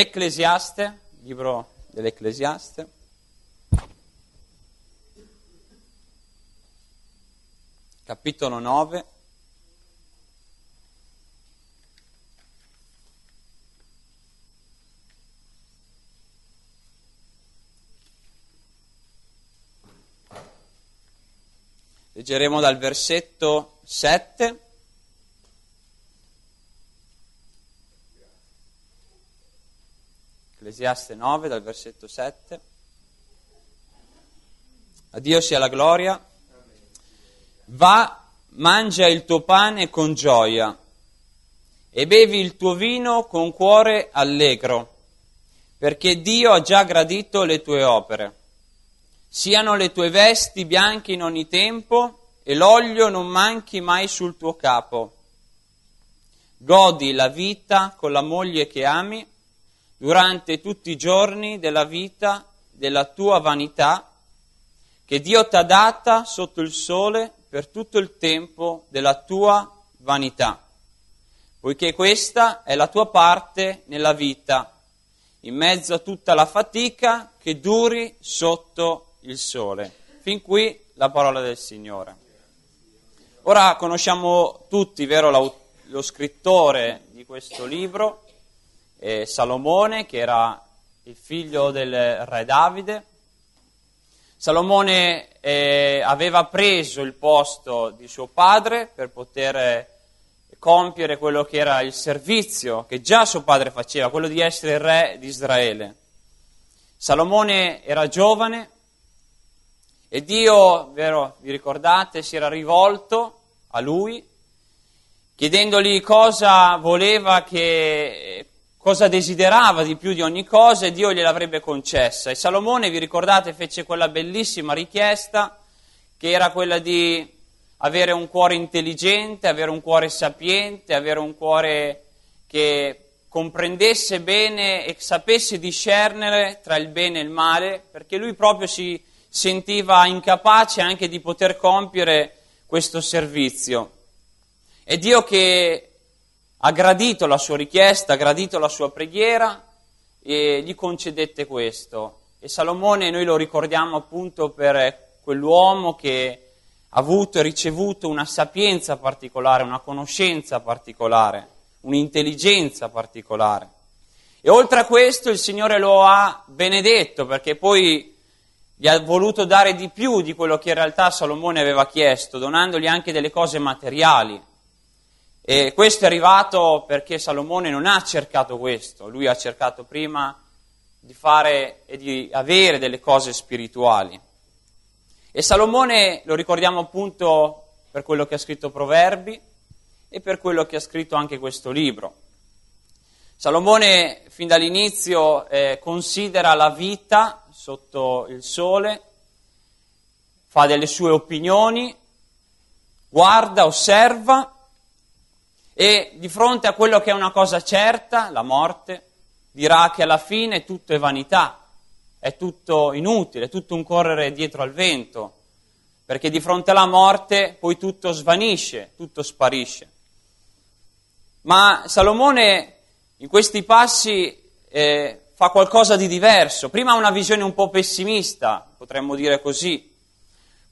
Ecclesiaste, libro dell'Ecclesiaste. Capitolo 9. Leggeremo dal versetto 7 Ecclesiaste 9 dal versetto 7. A Dio sia la gloria. Va, mangia il tuo pane con gioia e bevi il tuo vino con cuore allegro, perché Dio ha già gradito le tue opere. Siano le tue vesti bianche in ogni tempo e l'olio non manchi mai sul tuo capo. Godi la vita con la moglie che ami durante tutti i giorni della vita della tua vanità che Dio ti ha data sotto il sole per tutto il tempo della tua vanità, poiché questa è la tua parte nella vita, in mezzo a tutta la fatica che duri sotto il sole. Fin qui la parola del Signore. Ora conosciamo tutti, vero, lo scrittore di questo libro, eh, Salomone, che era il figlio del re Davide. Salomone eh, aveva preso il posto di suo padre per poter compiere quello che era il servizio che già suo padre faceva, quello di essere il re di Israele. Salomone era giovane e Dio, vero, vi ricordate, si era rivolto a lui chiedendogli cosa voleva che cosa desiderava di più di ogni cosa e Dio gliel'avrebbe concessa. E Salomone, vi ricordate, fece quella bellissima richiesta che era quella di avere un cuore intelligente, avere un cuore sapiente, avere un cuore che comprendesse bene e sapesse discernere tra il bene e il male, perché lui proprio si sentiva incapace anche di poter compiere questo servizio. E Dio che ha gradito la sua richiesta, ha gradito la sua preghiera e gli concedette questo. E Salomone noi lo ricordiamo appunto per quell'uomo che ha avuto e ricevuto una sapienza particolare, una conoscenza particolare, un'intelligenza particolare. E oltre a questo il Signore lo ha benedetto perché poi gli ha voluto dare di più di quello che in realtà Salomone aveva chiesto, donandogli anche delle cose materiali. E questo è arrivato perché Salomone non ha cercato questo, lui ha cercato prima di fare e di avere delle cose spirituali. E Salomone lo ricordiamo appunto per quello che ha scritto Proverbi e per quello che ha scritto anche questo libro. Salomone fin dall'inizio eh, considera la vita sotto il sole, fa delle sue opinioni, guarda, osserva e di fronte a quello che è una cosa certa, la morte, dirà che alla fine tutto è vanità, è tutto inutile, è tutto un correre dietro al vento, perché di fronte alla morte poi tutto svanisce, tutto sparisce. Ma Salomone in questi passi eh, fa qualcosa di diverso. Prima ha una visione un po' pessimista, potremmo dire così,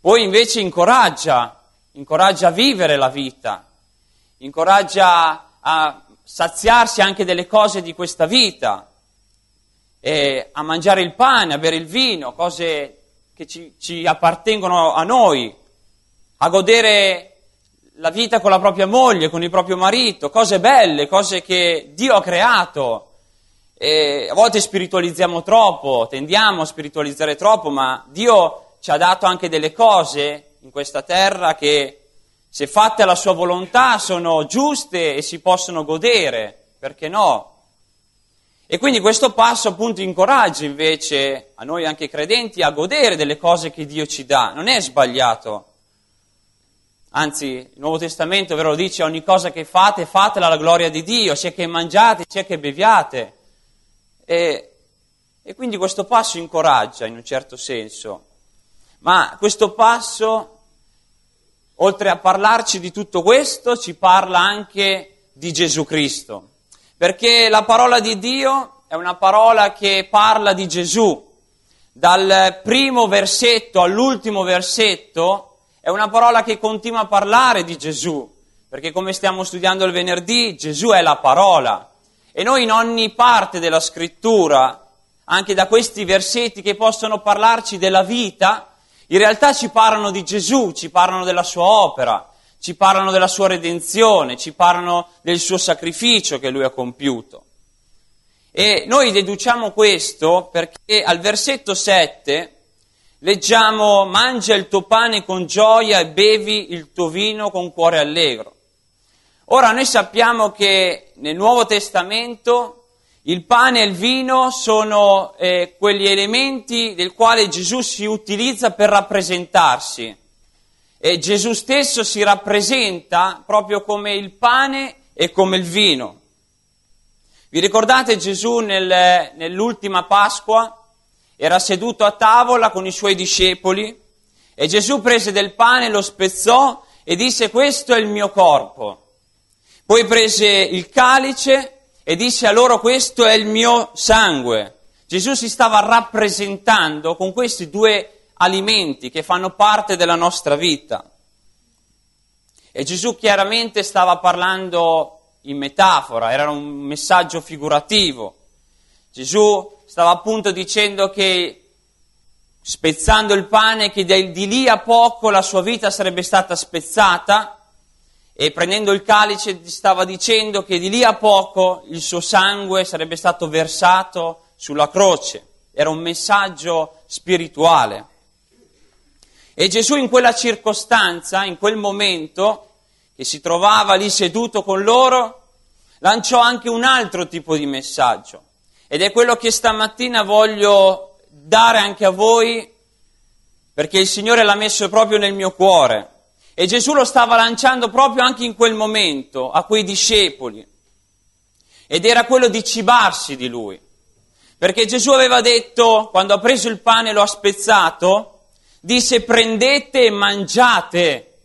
poi invece incoraggia, incoraggia a vivere la vita, incoraggia a saziarsi anche delle cose di questa vita, a mangiare il pane, a bere il vino, cose che ci, ci appartengono a noi, a godere la vita con la propria moglie, con il proprio marito, cose belle, cose che Dio ha creato. E a volte spiritualizziamo troppo, tendiamo a spiritualizzare troppo, ma Dio ci ha dato anche delle cose in questa terra che, se fatte alla sua volontà, sono giuste e si possono godere, perché no? E quindi questo passo appunto incoraggia invece a noi anche credenti a godere delle cose che Dio ci dà. Non è sbagliato. Anzi, il Nuovo Testamento ve lo dice, ogni cosa che fate, fatela alla gloria di Dio, sia che mangiate, sia che beviate. E, e quindi questo passo incoraggia in un certo senso. Ma questo passo, oltre a parlarci di tutto questo, ci parla anche di Gesù Cristo. Perché la parola di Dio è una parola che parla di Gesù. Dal primo versetto all'ultimo versetto è una parola che continua a parlare di Gesù. Perché come stiamo studiando il venerdì, Gesù è la parola. E noi in ogni parte della scrittura, anche da questi versetti che possono parlarci della vita, in realtà ci parlano di Gesù, ci parlano della sua opera, ci parlano della sua redenzione, ci parlano del suo sacrificio che lui ha compiuto. E noi deduciamo questo perché al versetto 7 leggiamo mangia il tuo pane con gioia e bevi il tuo vino con cuore allegro. Ora noi sappiamo che nel Nuovo Testamento il pane e il vino sono eh, quegli elementi del quale Gesù si utilizza per rappresentarsi. E Gesù stesso si rappresenta proprio come il pane e come il vino. Vi ricordate Gesù nel, nell'ultima Pasqua? Era seduto a tavola con i suoi discepoli e Gesù prese del pane, lo spezzò e disse questo è il mio corpo. Poi prese il calice e disse a loro questo è il mio sangue. Gesù si stava rappresentando con questi due alimenti che fanno parte della nostra vita. E Gesù chiaramente stava parlando in metafora, era un messaggio figurativo. Gesù stava appunto dicendo che spezzando il pane, che di lì a poco la sua vita sarebbe stata spezzata e prendendo il calice stava dicendo che di lì a poco il suo sangue sarebbe stato versato sulla croce. Era un messaggio spirituale. E Gesù in quella circostanza, in quel momento, che si trovava lì seduto con loro, lanciò anche un altro tipo di messaggio. Ed è quello che stamattina voglio dare anche a voi, perché il Signore l'ha messo proprio nel mio cuore. E Gesù lo stava lanciando proprio anche in quel momento a quei discepoli. Ed era quello di cibarsi di lui. Perché Gesù aveva detto, quando ha preso il pane e lo ha spezzato, disse prendete e mangiate,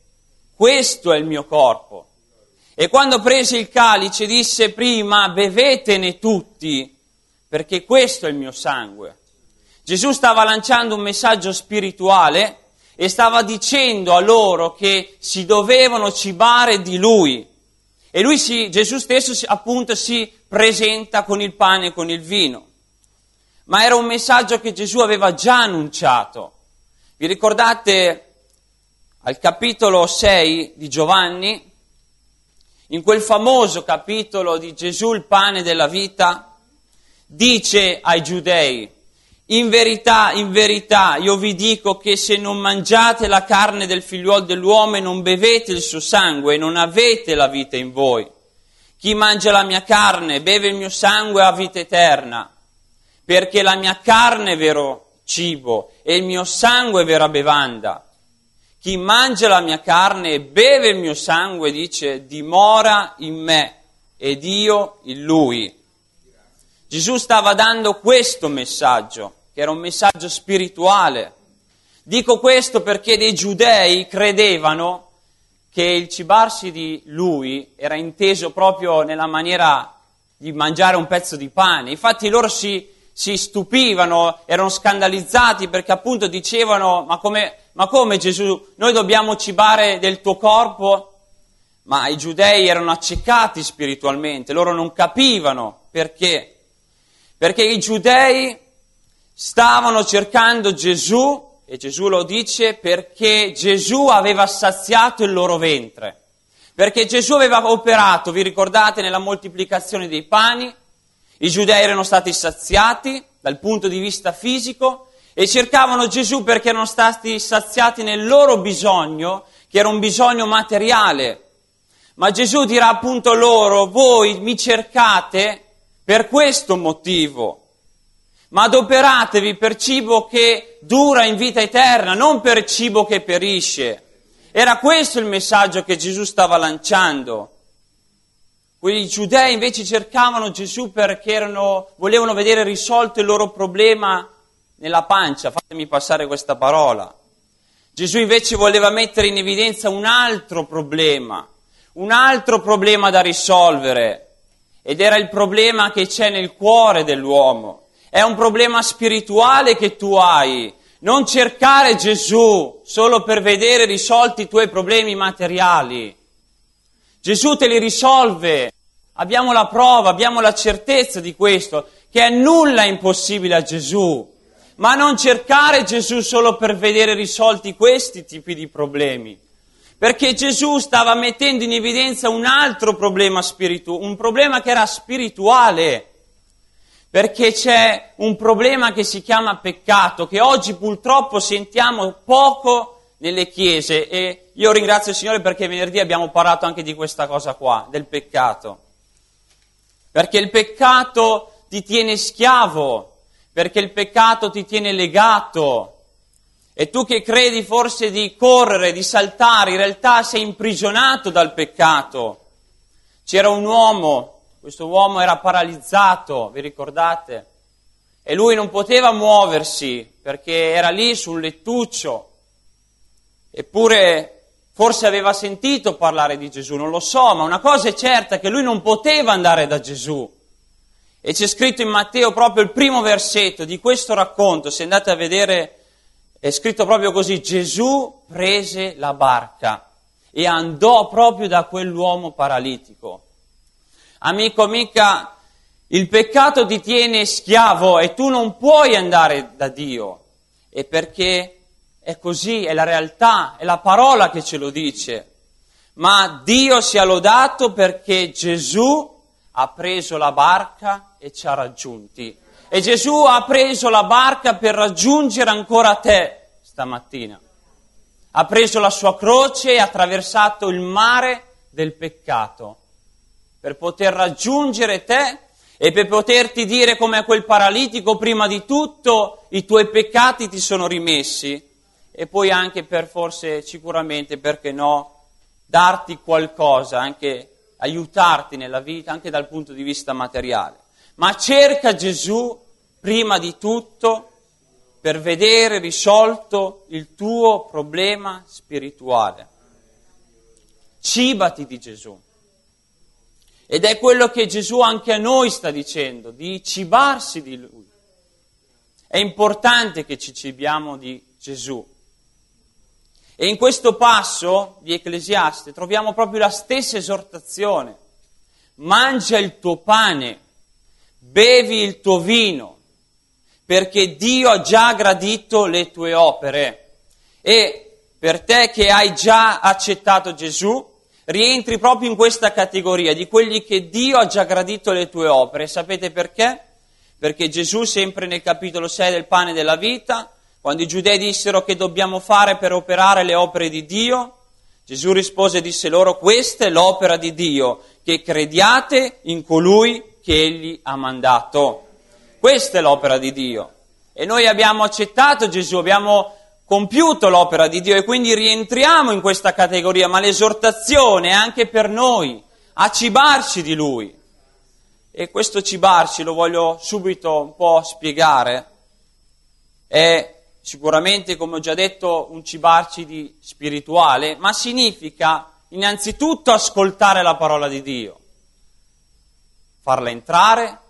questo è il mio corpo. E quando prese il calice disse prima bevetene tutti, perché questo è il mio sangue. Gesù stava lanciando un messaggio spirituale e stava dicendo a loro che si dovevano cibare di lui. E lui si, Gesù stesso appunto si presenta con il pane e con il vino. Ma era un messaggio che Gesù aveva già annunciato. Vi ricordate al capitolo 6 di Giovanni, in quel famoso capitolo di Gesù il pane della vita, dice ai giudei, in verità, in verità, io vi dico che se non mangiate la carne del figliuolo dell'uomo e non bevete il suo sangue, non avete la vita in voi. Chi mangia la mia carne, beve il mio sangue, ha vita eterna, perché la mia carne è vero cibo e il mio sangue è vera bevanda. Chi mangia la mia carne e beve il mio sangue, dice, dimora in me ed io in lui. Gesù stava dando questo messaggio, che era un messaggio spirituale. Dico questo perché dei giudei credevano che il cibarsi di lui era inteso proprio nella maniera di mangiare un pezzo di pane. Infatti loro si, si stupivano, erano scandalizzati perché appunto dicevano ma come, ma come Gesù, noi dobbiamo cibare del tuo corpo? Ma i giudei erano accecati spiritualmente, loro non capivano perché perché i giudei stavano cercando Gesù, e Gesù lo dice, perché Gesù aveva saziato il loro ventre. Perché Gesù aveva operato, vi ricordate, nella moltiplicazione dei pani, I giudei erano stati saziati dal punto di vista fisico e cercavano Gesù perché erano stati saziati nel loro bisogno, che era un bisogno materiale. Ma Gesù dirà appunto loro, voi mi cercate per questo motivo, ma adoperatevi per cibo che dura in vita eterna, non per cibo che perisce. Era questo il messaggio che Gesù stava lanciando. Quei giudei invece cercavano Gesù perché erano, volevano vedere risolto il loro problema nella pancia, fatemi passare questa parola. Gesù invece voleva mettere in evidenza un altro problema, un altro problema da risolvere, ed era il problema che c'è nel cuore dell'uomo. È un problema spirituale che tu hai. Non cercare Gesù solo per vedere risolti i tuoi problemi materiali. Gesù te li risolve. Abbiamo la prova, abbiamo la certezza di questo, che è nulla impossibile a Gesù. Ma non cercare Gesù solo per vedere risolti questi tipi di problemi. Perché Gesù stava mettendo in evidenza un altro problema spirituale, un problema che era spirituale. Perché c'è un problema che si chiama peccato, che oggi purtroppo sentiamo poco nelle chiese e io ringrazio il Signore perché venerdì abbiamo parlato anche di questa cosa qua, del peccato. Perché il peccato ti tiene schiavo, perché il peccato ti tiene legato, e tu che credi forse di correre, di saltare, in realtà sei imprigionato dal peccato. C'era un uomo, questo uomo era paralizzato, vi ricordate? E lui non poteva muoversi perché era lì sul lettuccio. Eppure forse aveva sentito parlare di Gesù, non lo so, ma una cosa è certa, che lui non poteva andare da Gesù. E c'è scritto in Matteo proprio il primo versetto di questo racconto, se andate a vedere è scritto proprio così, Gesù prese la barca e andò proprio da quell'uomo paralitico. Amico, amica, il peccato ti tiene schiavo e tu non puoi andare da Dio. E perché è così, è la realtà, è la parola che ce lo dice. Ma Dio sia lodato perché Gesù ha preso la barca e ci ha raggiunti. E Gesù ha preso la barca per raggiungere ancora te stamattina. Ha preso la sua croce e ha attraversato il mare del peccato per poter raggiungere te e per poterti dire come a quel paralitico, prima di tutto i tuoi peccati ti sono rimessi e poi anche per forse, sicuramente, perché no, darti qualcosa, anche aiutarti nella vita, anche dal punto di vista materiale. Ma cerca Gesù prima di tutto per vedere risolto il tuo problema spirituale. Cibati di Gesù. Ed è quello che Gesù anche a noi sta dicendo, di cibarsi di Lui. È importante che ci cibiamo di Gesù. E in questo passo di Ecclesiaste troviamo proprio la stessa esortazione. Mangia il tuo pane, bevi il tuo vino, perché Dio ha già gradito le tue opere. E per te che hai già accettato Gesù, rientri proprio in questa categoria di quelli che Dio ha già gradito le tue opere. Sapete perché? Perché Gesù, sempre nel capitolo 6 del pane della vita, quando i giudei dissero che dobbiamo fare per operare le opere di Dio, Gesù rispose e disse loro, questa è l'opera di Dio, che crediate in colui che egli ha mandato. Questa è l'opera di Dio. E noi abbiamo accettato Gesù, abbiamo compiuto l'opera di Dio e quindi rientriamo in questa categoria, ma l'esortazione è anche per noi, a cibarci di Lui. E questo cibarci lo voglio subito un po' spiegare. È sicuramente, come ho già detto, un cibarci di spirituale, ma significa innanzitutto ascoltare la parola di Dio, farla entrare,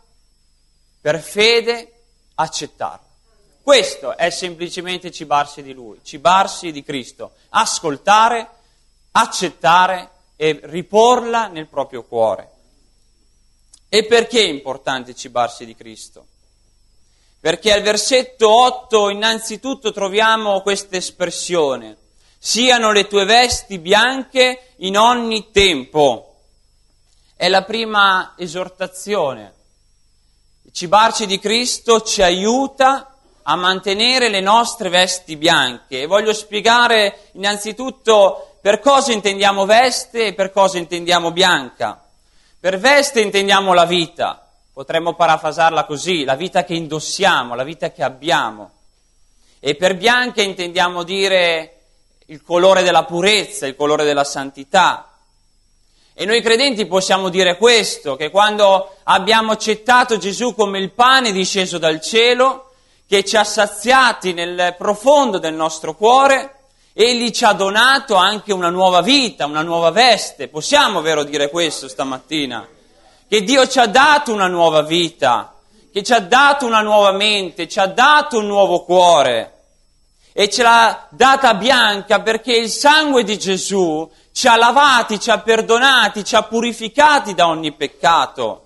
per fede accettarlo. Questo è semplicemente cibarsi di Lui, cibarsi di Cristo, ascoltare, accettare e riporla nel proprio cuore. E perché è importante cibarsi di Cristo? Perché al versetto 8 innanzitutto troviamo questa espressione, siano le tue vesti bianche in ogni tempo. È la prima esortazione cibarci di Cristo ci aiuta a mantenere le nostre vesti bianche. E voglio spiegare innanzitutto per cosa intendiamo veste e per cosa intendiamo bianca. Per veste intendiamo la vita, potremmo parafrasarla così, la vita che indossiamo, la vita che abbiamo. E per bianca intendiamo dire il colore della purezza, il colore della santità. E noi credenti possiamo dire questo, che quando abbiamo accettato Gesù come il pane disceso dal cielo, che ci ha saziati nel profondo del nostro cuore, Egli ci ha donato anche una nuova vita, una nuova veste. Possiamo vero dire questo stamattina? Che Dio ci ha dato una nuova vita, che ci ha dato una nuova mente, ci ha dato un nuovo cuore e ce l'ha data bianca perché il sangue di Gesù ci ha lavati, ci ha perdonati, ci ha purificati da ogni peccato.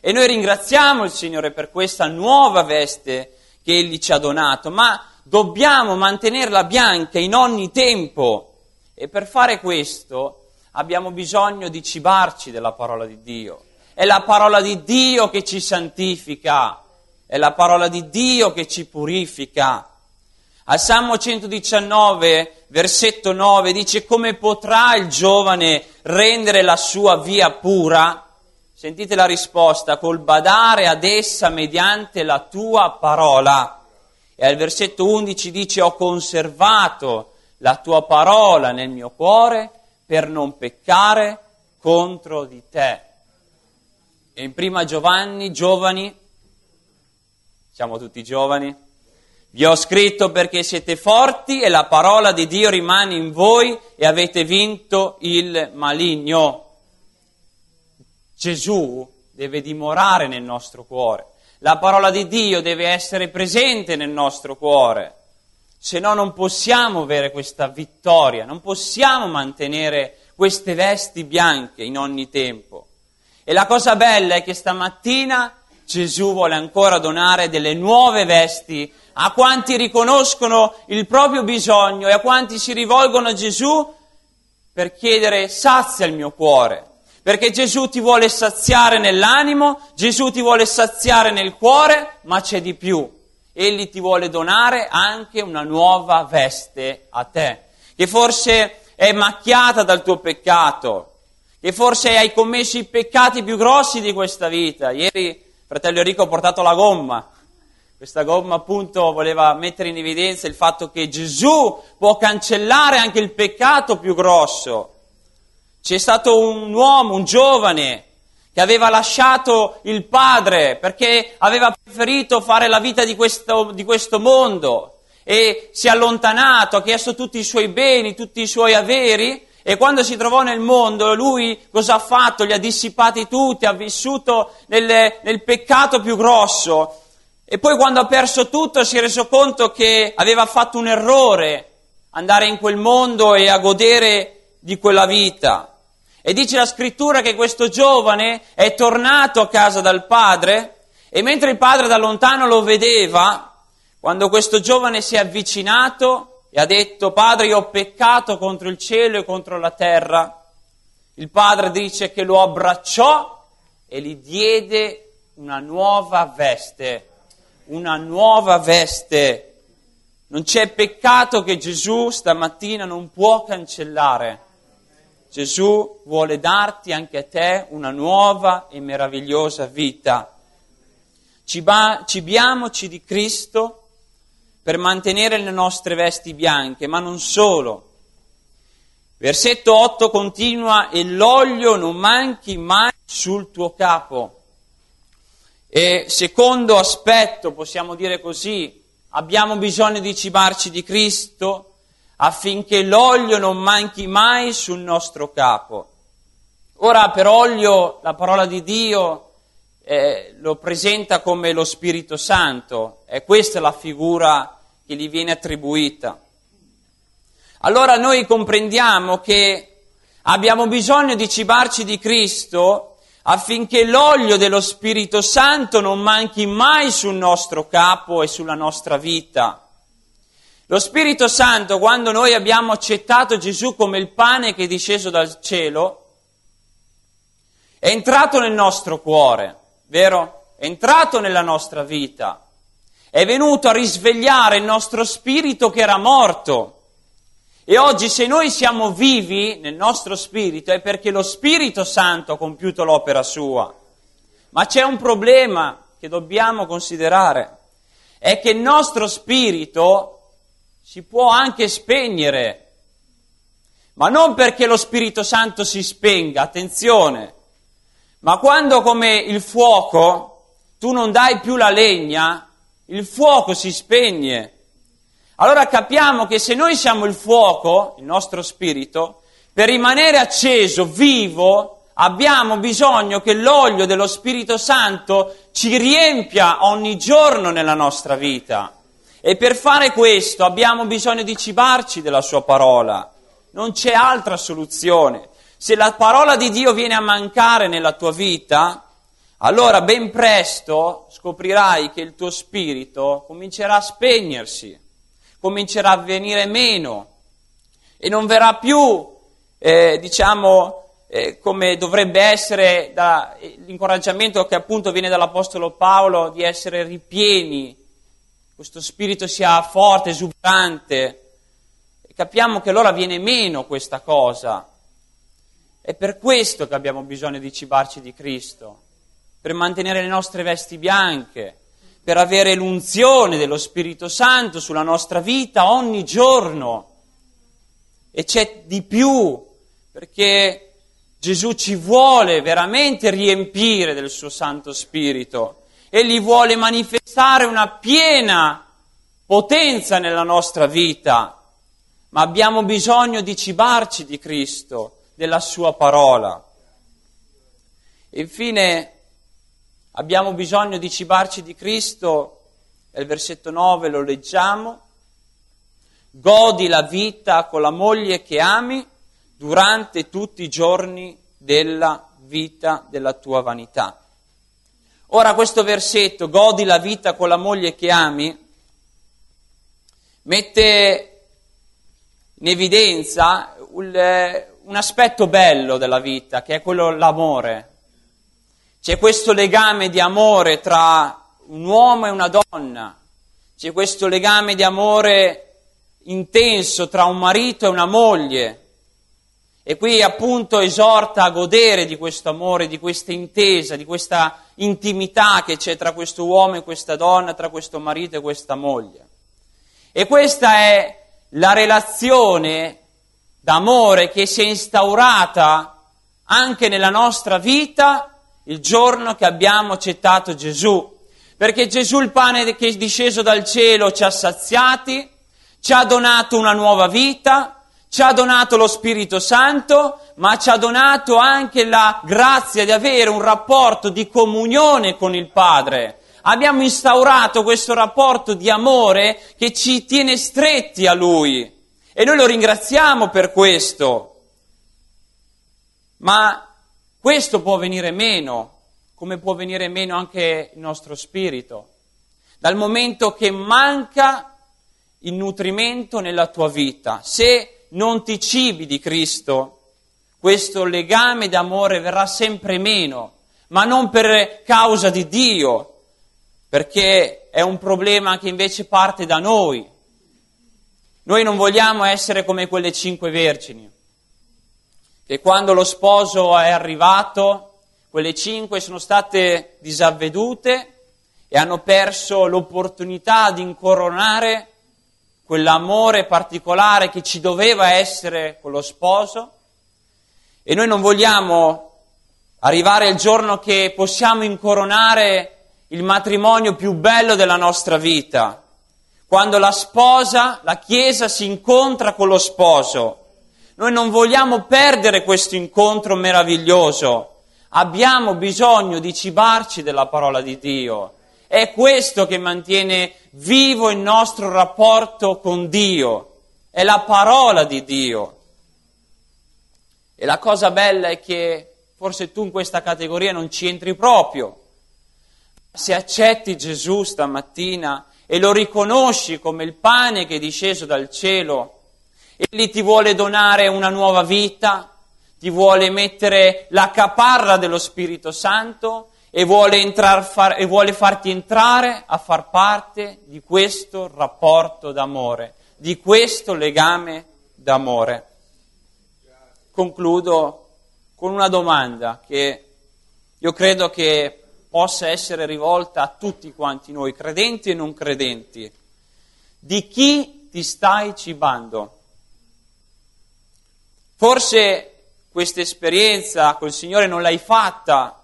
E noi ringraziamo il Signore per questa nuova veste che Egli ci ha donato, ma dobbiamo mantenerla bianca in ogni tempo. E per fare questo abbiamo bisogno di cibarci della parola di Dio. È la parola di Dio che ci santifica, è la parola di Dio che ci purifica. Al Salmo 119, versetto 9, dice come potrà il giovane rendere la sua via pura? Sentite la risposta, col badare ad essa mediante la tua parola. E al versetto 11 dice ho conservato la tua parola nel mio cuore per non peccare contro di te. E in prima Giovanni, giovani, siamo tutti giovani, vi ho scritto perché siete forti e la parola di Dio rimane in voi e avete vinto il maligno. Gesù deve dimorare nel nostro cuore. La parola di Dio deve essere presente nel nostro cuore. Se no non possiamo avere questa vittoria, non possiamo mantenere queste vesti bianche in ogni tempo. E la cosa bella è che stamattina Gesù vuole ancora donare delle nuove vesti a quanti riconoscono il proprio bisogno e a quanti si rivolgono a Gesù per chiedere sazia il mio cuore. Perché Gesù ti vuole saziare nell'animo, Gesù ti vuole saziare nel cuore, ma c'è di più. Egli ti vuole donare anche una nuova veste a te, che forse è macchiata dal tuo peccato, che forse hai commesso i peccati più grossi di questa vita. Ieri fratello Enrico ha portato la gomma, questa gomma appunto voleva mettere in evidenza il fatto che Gesù può cancellare anche il peccato più grosso. C'è stato un uomo, un giovane, che aveva lasciato il padre perché aveva preferito fare la vita di questo, di questo mondo e si è allontanato, ha chiesto tutti i suoi beni, tutti i suoi averi e quando si trovò nel mondo, lui cosa ha fatto? Li ha dissipati tutti, ha vissuto nel, nel peccato più grosso e poi quando ha perso tutto si è reso conto che aveva fatto un errore andare in quel mondo e a godere di quella vita. E dice la scrittura che questo giovane è tornato a casa dal padre e mentre il padre da lontano lo vedeva, quando questo giovane si è avvicinato e ha detto padre io ho peccato contro il cielo e contro la terra, il padre dice che lo abbracciò e gli diede una nuova veste una nuova veste. Non c'è peccato che Gesù stamattina non può cancellare. Gesù vuole darti anche a te una nuova e meravigliosa vita. Ciba, cibiamoci di Cristo per mantenere le nostre vesti bianche, ma non solo. Versetto 8 continua e l'olio non manchi mai sul tuo capo. E secondo aspetto, possiamo dire così, abbiamo bisogno di cibarci di Cristo affinché l'olio non manchi mai sul nostro capo. Ora per olio la parola di Dio eh, lo presenta come lo Spirito Santo, e questa è la figura che gli viene attribuita. Allora noi comprendiamo che abbiamo bisogno di cibarci di Cristo affinché l'olio dello Spirito Santo non manchi mai sul nostro capo e sulla nostra vita. Lo Spirito Santo, quando noi abbiamo accettato Gesù come il pane che è disceso dal cielo, è entrato nel nostro cuore, vero? è entrato nella nostra vita, è venuto a risvegliare il nostro spirito che era morto. E oggi se noi siamo vivi nel nostro spirito è perché lo Spirito Santo ha compiuto l'opera sua. Ma c'è un problema che dobbiamo considerare, è che il nostro spirito si può anche spegnere, ma non perché lo Spirito Santo si spenga, attenzione, ma quando come il fuoco tu non dai più la legna, il fuoco si spegne. Allora capiamo che se noi siamo il fuoco, il nostro spirito, per rimanere acceso, vivo, abbiamo bisogno che l'olio dello Spirito Santo ci riempia ogni giorno nella nostra vita. E per fare questo abbiamo bisogno di cibarci della sua parola. Non c'è altra soluzione. Se la parola di Dio viene a mancare nella tua vita, allora ben presto scoprirai che il tuo spirito comincerà a spegnersi, comincerà a venire meno e non verrà più, eh, diciamo, eh, come dovrebbe essere da, l'incoraggiamento che appunto viene dall'Apostolo Paolo di essere ripieni, questo spirito sia forte, esuberante. E capiamo che allora viene meno questa cosa. È per questo che abbiamo bisogno di cibarci di Cristo per mantenere le nostre vesti bianche, per avere l'unzione dello Spirito Santo sulla nostra vita ogni giorno. E c'è di più, perché Gesù ci vuole veramente riempire del suo Santo Spirito. Egli vuole manifestare una piena potenza nella nostra vita, ma abbiamo bisogno di cibarci di Cristo, della sua parola. Infine, abbiamo bisogno di cibarci di Cristo, nel versetto 9 lo leggiamo, godi la vita con la moglie che ami durante tutti i giorni della vita della tua vanità. Ora questo versetto, godi la vita con la moglie che ami, mette in evidenza un, un aspetto bello della vita, che è quello l'amore. C'è questo legame di amore tra un uomo e una donna, c'è questo legame di amore intenso tra un marito e una moglie. E qui appunto esorta a godere di questo amore, di questa intesa, di questa intimità che c'è tra questo uomo e questa donna, tra questo marito e questa moglie. E questa è la relazione d'amore che si è instaurata anche nella nostra vita il giorno che abbiamo accettato Gesù. Perché Gesù, il pane che è disceso dal cielo, ci ha saziati, ci ha donato una nuova vita, ci ha donato lo Spirito Santo, ma ci ha donato anche la grazia di avere un rapporto di comunione con il Padre. Abbiamo instaurato questo rapporto di amore che ci tiene stretti a Lui e noi lo ringraziamo per questo. Ma questo può venire meno, come può venire meno anche il nostro spirito, dal momento che manca il nutrimento nella tua vita. Se non ti cibi di Cristo, questo legame d'amore verrà sempre meno, ma non per causa di Dio, perché è un problema che invece parte da noi. Noi non vogliamo essere come quelle cinque vergini che quando lo sposo è arrivato, quelle cinque sono state disavvedute e hanno perso l'opportunità di incoronare quell'amore particolare che ci doveva essere con lo sposo. E noi non vogliamo arrivare al giorno che possiamo incoronare il matrimonio più bello della nostra vita, quando la sposa, la Chiesa si incontra con lo sposo noi non vogliamo perdere questo incontro meraviglioso. Abbiamo bisogno di cibarci della parola di Dio. È questo che mantiene vivo il nostro rapporto con Dio. È la parola di Dio. E la cosa bella è che forse tu in questa categoria non ci entri proprio. Se accetti Gesù stamattina e lo riconosci come il pane che è disceso dal cielo, Egli ti vuole donare una nuova vita, ti vuole mettere la caparra dello Spirito Santo e vuole, entrar, far, e vuole farti entrare a far parte di questo rapporto d'amore, di questo legame d'amore. Concludo con una domanda che io credo che possa essere rivolta a tutti quanti noi, credenti e non credenti. Di chi ti stai cibando? Forse questa esperienza col Signore non l'hai fatta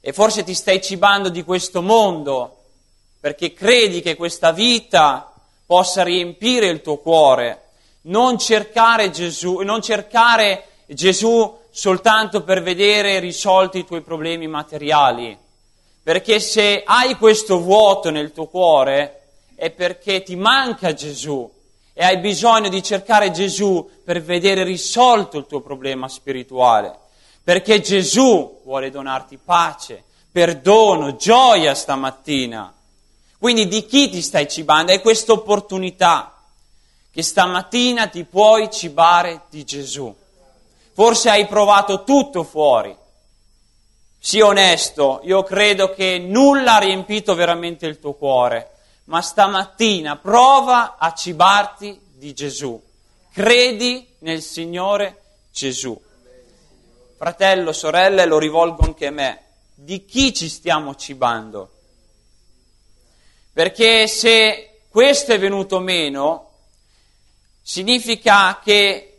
e forse ti stai cibando di questo mondo perché credi che questa vita possa riempire il tuo cuore. Non cercare Gesù, non cercare Gesù soltanto per vedere risolti i tuoi problemi materiali, perché se hai questo vuoto nel tuo cuore è perché ti manca Gesù e hai bisogno di cercare Gesù per vedere risolto il tuo problema spirituale, perché Gesù vuole donarti pace, perdono, gioia stamattina. Quindi di chi ti stai cibando? Hai questa opportunità che stamattina ti puoi cibare di Gesù. Forse hai provato tutto fuori. Sii onesto, io credo che nulla ha riempito veramente il tuo cuore, ma stamattina prova a cibarti di Gesù. Credi nel Signore Gesù. Fratello, sorelle, lo rivolgo anche a me. Di chi ci stiamo cibando? Perché se questo è venuto meno, significa che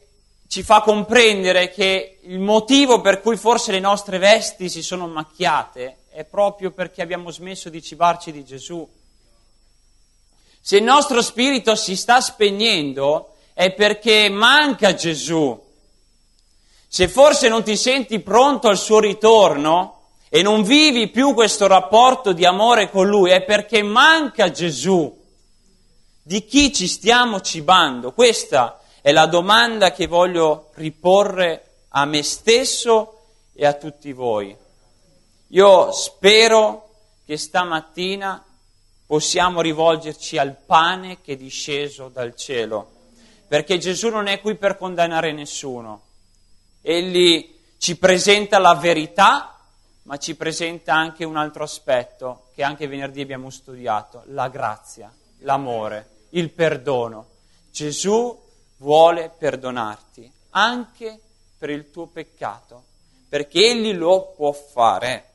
ci fa comprendere che il motivo per cui forse le nostre vesti si sono macchiate è proprio perché abbiamo smesso di cibarci di Gesù. Se il nostro spirito si sta spegnendo è perché manca Gesù. Se forse non ti senti pronto al suo ritorno e non vivi più questo rapporto di amore con Lui è perché manca Gesù. Di chi ci stiamo cibando? Questa è la domanda che voglio riporre a me stesso e a tutti voi. Io spero che stamattina possiamo rivolgerci al pane che è disceso dal cielo, perché Gesù non è qui per condannare nessuno. Egli ci presenta la verità, ma ci presenta anche un altro aspetto che anche venerdì abbiamo studiato, la grazia, l'amore, il perdono. Gesù vuole perdonarti anche per il tuo peccato, perché Egli lo può fare.